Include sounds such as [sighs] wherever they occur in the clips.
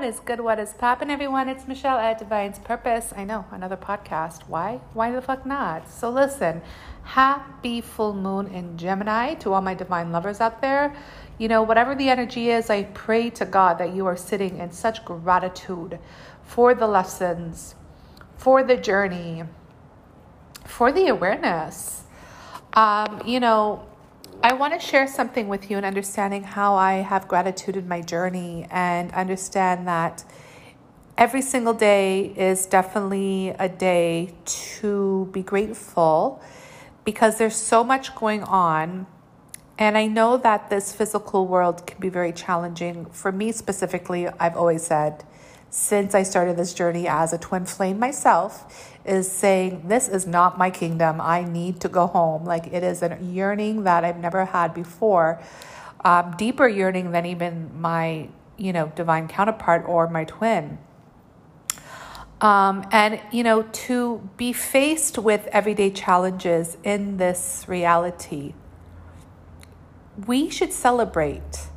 What is good? What is poppin', everyone? It's Michelle at Divine's Purpose. I know, another podcast. Why? Why the fuck not? So, listen, happy full moon in Gemini to all my divine lovers out there. You know, whatever the energy is, I pray to God that you are sitting in such gratitude for the lessons, for the journey, for the awareness. Um, you know, I want to share something with you and understanding how I have gratitude in my journey and understand that every single day is definitely a day to be grateful because there's so much going on. And I know that this physical world can be very challenging. For me specifically, I've always said, since I started this journey as a twin flame myself, is saying, This is not my kingdom. I need to go home. Like it is a yearning that I've never had before, um, deeper yearning than even my, you know, divine counterpart or my twin. Um, and, you know, to be faced with everyday challenges in this reality, we should celebrate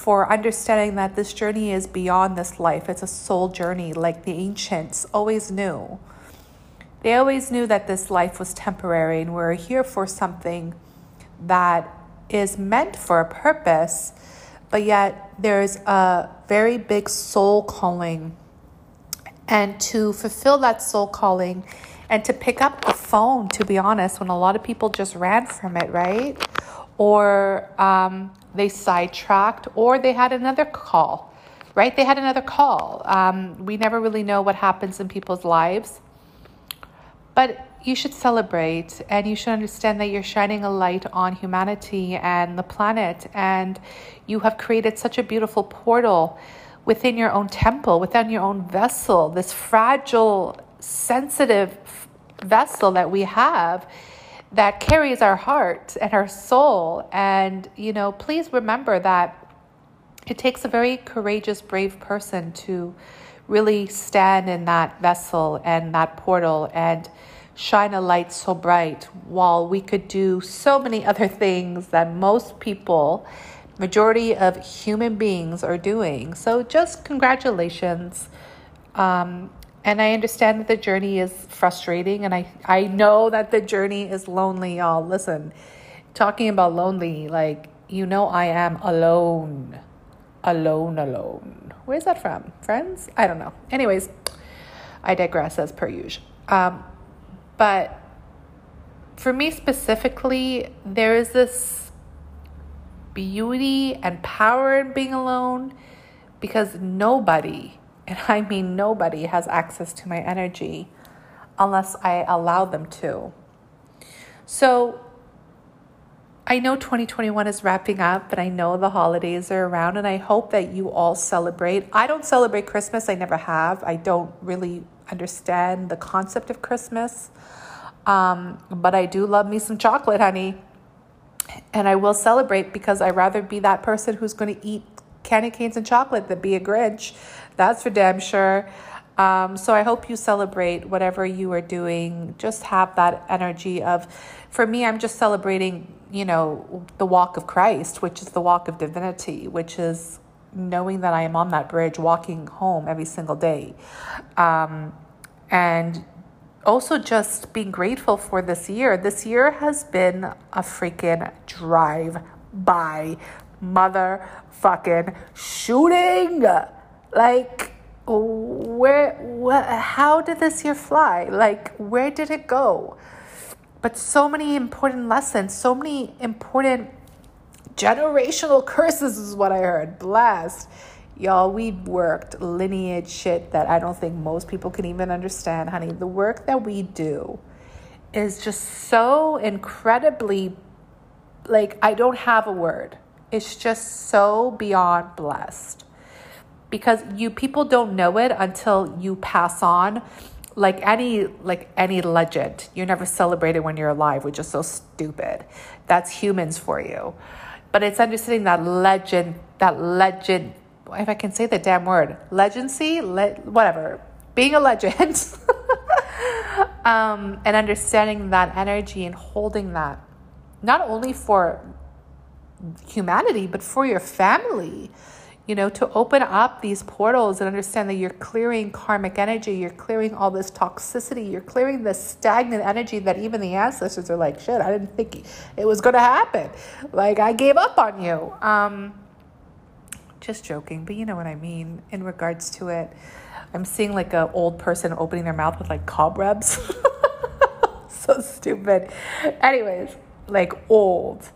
for understanding that this journey is beyond this life. It's a soul journey, like the ancients always knew. They always knew that this life was temporary and we're here for something that is meant for a purpose, but yet there's a very big soul calling. And to fulfill that soul calling and to pick up the phone, to be honest, when a lot of people just ran from it, right? Or um, they sidetracked, or they had another call, right? They had another call. Um, we never really know what happens in people's lives. But you should celebrate and you should understand that you're shining a light on humanity and the planet. And you have created such a beautiful portal within your own temple, within your own vessel, this fragile, sensitive vessel that we have that carries our heart and our soul. And, you know, please remember that it takes a very courageous, brave person to really stand in that vessel and that portal and shine a light so bright. While we could do so many [laughs] other things that most people majority of human beings are doing. So just congratulations. Um, and i understand that the journey is frustrating and I, I know that the journey is lonely y'all listen talking about lonely like you know i am alone alone alone Where's that from? Friends? I don't know. Anyways, I digress as per usual. Um, but for me specifically, there is this beauty and power in being alone because nobody, and I mean nobody, has access to my energy unless I allow them to. So I know 2021 is wrapping up, but I know the holidays are around, and I hope that you all celebrate. I don't celebrate Christmas, I never have. I don't really understand the concept of Christmas, um, but I do love me some chocolate, honey. And I will celebrate because I'd rather be that person who's going to eat candy canes and chocolate than be a Grinch. That's for damn sure. Um, so I hope you celebrate whatever you are doing. Just have that energy of, for me, I'm just celebrating, you know, the walk of Christ, which is the walk of divinity, which is knowing that I am on that bridge walking home every single day. Um, and also just being grateful for this year. This year has been a freaking drive by motherfucking shooting. Like, where, where how did this year fly? Like where did it go? But so many important lessons so many important generational [laughs] curses is what i heard. Blast. Y'all we worked lineage shit that i don't think most people can even understand honey. The work that we do is just so incredibly like i don't have a word. It's just so beyond blessed because you people don't know it until you pass on like any like any legend. You're never celebrated when you're alive which is so stupid. That's humans for you. But it's understanding that legend that legend if i can say the damn word legacy le- whatever being a legend. [laughs] Um, and understanding that energy and holding that not only for humanity but for your family you know, to open up these portals and understand that you're clearing karmic energy, you're clearing all this toxicity, you're clearing this stagnant energy that even the ancestors are like, shit, I didn't think it was going to happen. Like, I gave up on you. Um, just joking, but you know what I mean in regards to it. I'm seeing like an old person opening their mouth with like cobwebs. [laughs] so stupid. Anyways, like old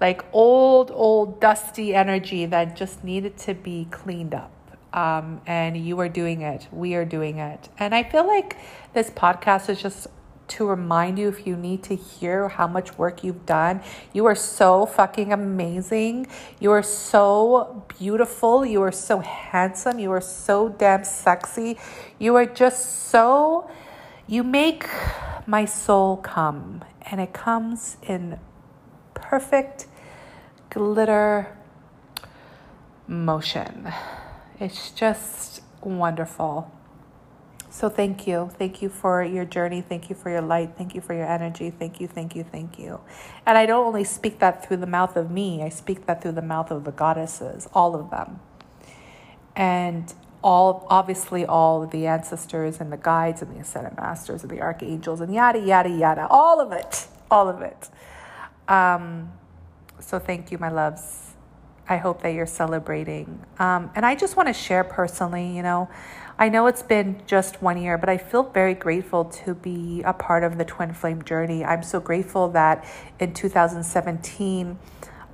like old, old, dusty energy that just needed to be cleaned up. Um, and you are doing it. We are doing it. And I feel like this podcast is just to remind you if you need to hear how much work you've done. You are so fucking amazing. You are so beautiful. You are so handsome. You are so damn sexy. You are just so, you make my soul come. And it comes in perfect glitter motion. It's just wonderful. So thank you. Thank you for your journey. Thank you for your light. Thank you for your energy. Thank you, thank you, thank you. And I don't only speak that through the mouth of me, I speak that through the mouth of the goddesses, all of them. And all obviously all the ancestors and the guides and the ascended masters and the archangels and yada yada yada. All of it. All of it. Um, so thank you, my loves. I hope that you're celebrating. Um, and I just want to share personally, you know, I know it's been just one year, but I feel very grateful to be a part of the Twin Flame journey. I'm so grateful that in 2017,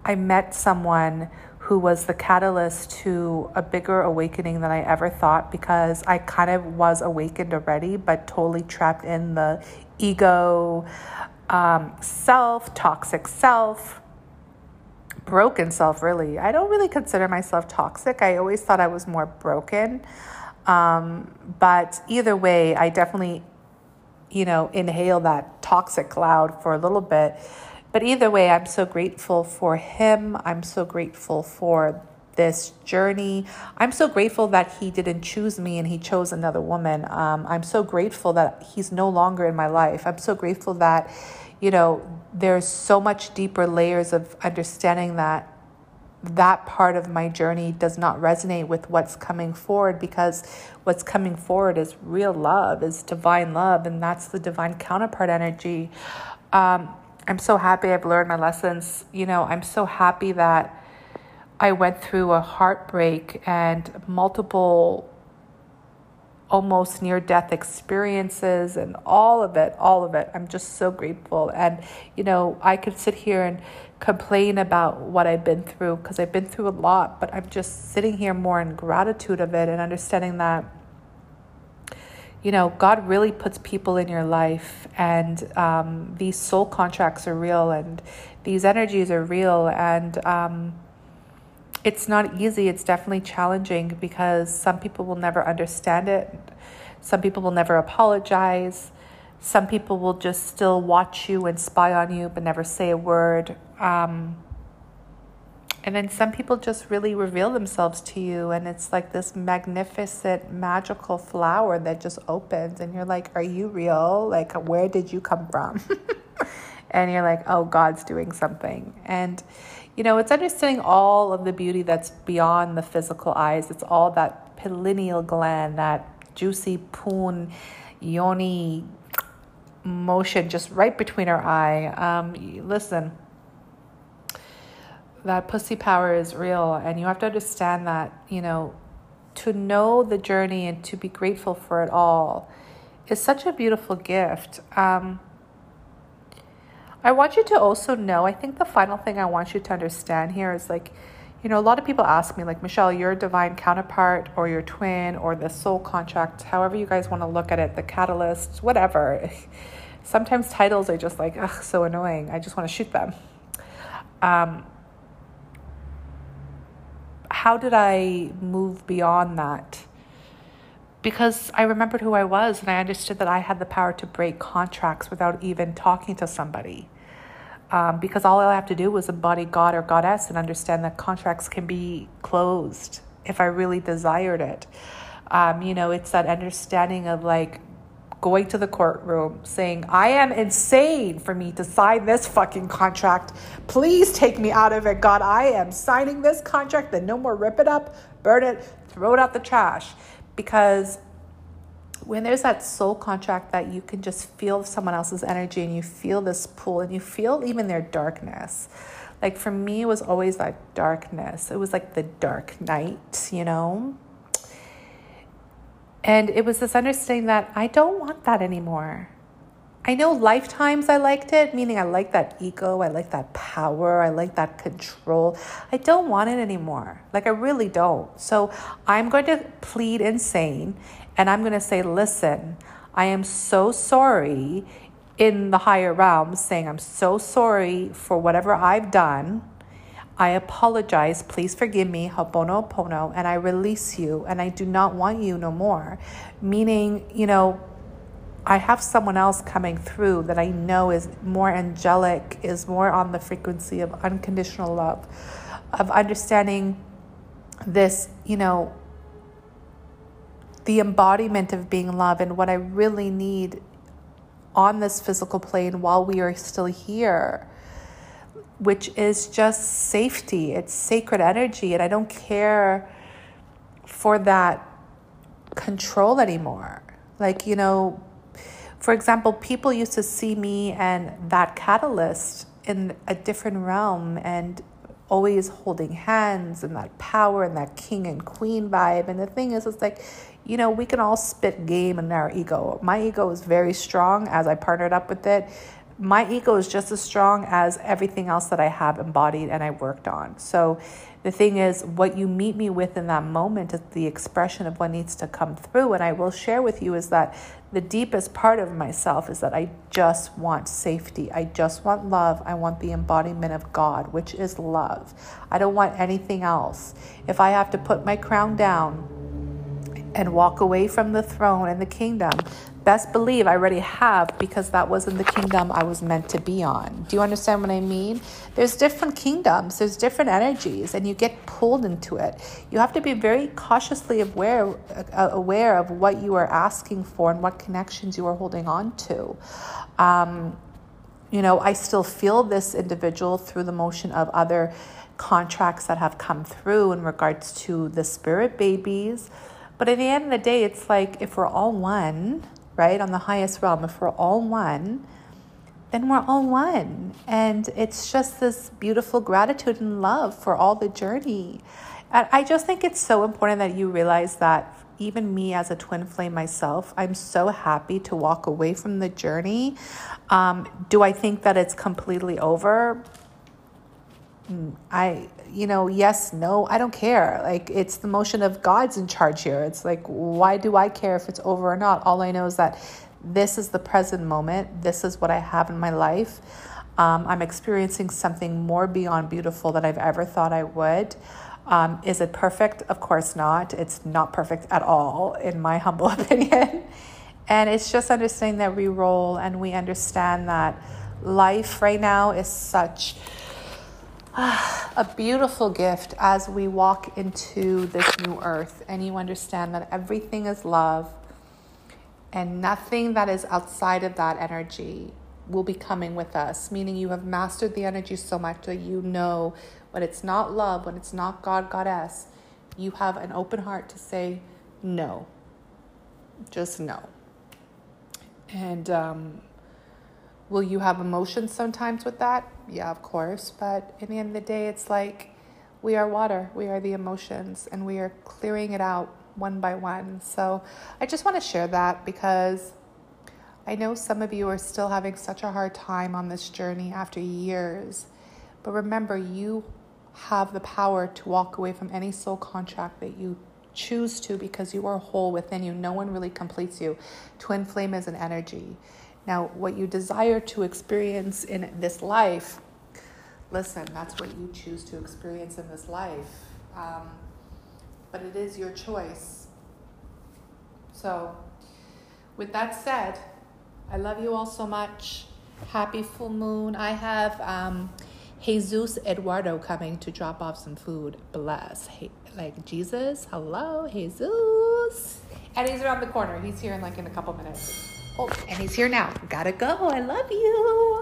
I met someone who was the catalyst to a bigger awakening than I ever thought because I kind of was awakened already, but totally trapped in the ego, um, self, toxic self broken self, really. I don't really consider myself toxic. I always thought I was more broken. Um, but either way, I definitely, you know, inhale that toxic cloud for a little bit. But either way, I'm so grateful for him. I'm so grateful for this journey. I'm so grateful that he didn't choose me and he chose another woman. Um, I'm so grateful that he's no longer in my life. I'm so grateful that you know, there's so much deeper layers of understanding that that part of my journey does not resonate with what's coming forward because what's coming forward is real love, is divine love, and that's the divine counterpart energy. Um, I'm so happy I've learned my lessons. You know, I'm so happy that I went through a heartbreak and multiple almost near death experiences and all of it, all of it. I'm just so grateful. And, you know, I could sit here and complain about what I've been through because I've been through a lot, but I'm just sitting here more in gratitude of it and understanding that. You know, God really puts people in your life, and um, these soul contracts are real, and these energies are real, and um, it's not easy. It's definitely challenging because some people will never understand it. Some people will never apologize. Some people will just still watch you and spy on you but never say a word. Um, and then some people just really reveal themselves to you, and it's like this magnificent, magical flower that just opens, and you're like, Are you real? Like, where did you come from? [laughs] and you're like, Oh, God's doing something. And you know, it's understanding all of the beauty that's beyond the physical eyes. It's all that pineal gland, that juicy poon, yoni motion just right between our eye. Um, listen, that pussy power is real, and you have to understand that, you know, to know the journey and to be grateful for it all is such a beautiful gift. Um, I want you to also know, I think the final thing I want you to understand here is like, you know, a lot of people ask me, like, Michelle, your divine counterpart or your twin or the soul contract, however you guys want to look at it, the catalyst, whatever. [laughs] Sometimes titles are just like, ugh, so annoying. I just want to shoot them. Um, how did I move beyond that? because I remembered who I was and I understood that I had the power to break contracts without even talking to somebody um, because all I have to do was embody God or Goddess and understand that contracts can be closed if I really desired it. Um, you know, it's that understanding of like going to the courtroom saying, I am insane for me to sign this fucking contract. Please take me out of it, God. I am signing this contract, then no more rip it up, burn it, throw it out the trash. Because when there's that soul contract that you can just feel someone else's energy and you feel this pull and you feel even their darkness. Like for me, it was always that darkness. It was like the dark night, you know? And it was this understanding that I don't want that anymore. I know lifetimes I liked it, meaning I like that ego, I like that power, I like that control. I don't want it anymore. Like, I really don't. So, I'm going to plead insane and I'm going to say, listen, I am so sorry in the higher realms, saying, I'm so sorry for whatever I've done. I apologize. Please forgive me, Ho'oponopono, and I release you, and I do not want you no more. Meaning, you know, I have someone else coming through that I know is more angelic, is more on the frequency of unconditional love, of understanding this, you know, the embodiment of being love and what I really need on this physical plane while we are still here, which is just safety. It's sacred energy. And I don't care for that control anymore. Like, you know, for example, people used to see me and that catalyst in a different realm and always holding hands and that power and that king and queen vibe. And the thing is, it's like, you know, we can all spit game in our ego. My ego is very strong as I partnered up with it. My ego is just as strong as everything else that I have embodied and I worked on. So the thing is, what you meet me with in that moment is the expression of what needs to come through. And I will share with you is that the deepest part of myself is that I just want safety. I just want love. I want the embodiment of God, which is love. I don't want anything else. If I have to put my crown down, and walk away from the throne and the kingdom, best believe I already have because that wasn't the kingdom I was meant to be on. Do you understand what I mean? There's different kingdoms, there's different energies, and you get pulled into it. You have to be very cautiously aware, uh, aware of what you are asking for and what connections you are holding on to. Um, you know, I still feel this individual through the motion of other contracts that have come through in regards to the spirit babies but at the end of the day, it's like if we're all one, right, on the highest realm, if we're all one, then we're all one. And it's just this beautiful gratitude and love for all the journey. And I just think it's so important that you realize that even me as a twin flame myself, I'm so happy to walk away from the journey. Um, do I think that it's completely over? Mm, I you know, yes, no, I don't care. Like it's the motion of God's in charge here. It's like, why do I care if it's over or not? All I know is that this is the present moment. This is what I have in my life. Um, I'm experiencing something more beyond beautiful than I've ever thought I would. Um, is it perfect? Of course not. It's not perfect at all, in my [laughs] humble opinion. And it's just understanding that we roll and we understand that life right now is such [sighs] a beautiful gift as we walk into this new earth and you understand that everything is love and nothing that is outside of that energy will be coming with us, meaning you have mastered the energy so much that you know when it's not love, when it's not God, Goddess, you have an open heart to say no. Just no. And um, Will you have emotions sometimes with that? Yeah, of course. But in the end of the day, it's like we are water, we are the emotions, and we are clearing it out one by one. So I just want to share that because I know some of you are still having such a hard time on this journey after years. But remember, you have the power to walk away from any soul contract that you choose to because you are whole within you. No one really completes you. Twin flame is an energy. Now, what you desire to experience in this life, listen, that's what you choose to experience in this life. Um, but it is your choice. So, with that said, I love you all so much. Happy full moon. I have um, Jesus Eduardo coming to drop off some food. Bless. Hey, like Jesus. Hello, Jesus. And he's around the corner. He's here in like in a couple minutes. Oh, and he's here now. Gotta go. I love you.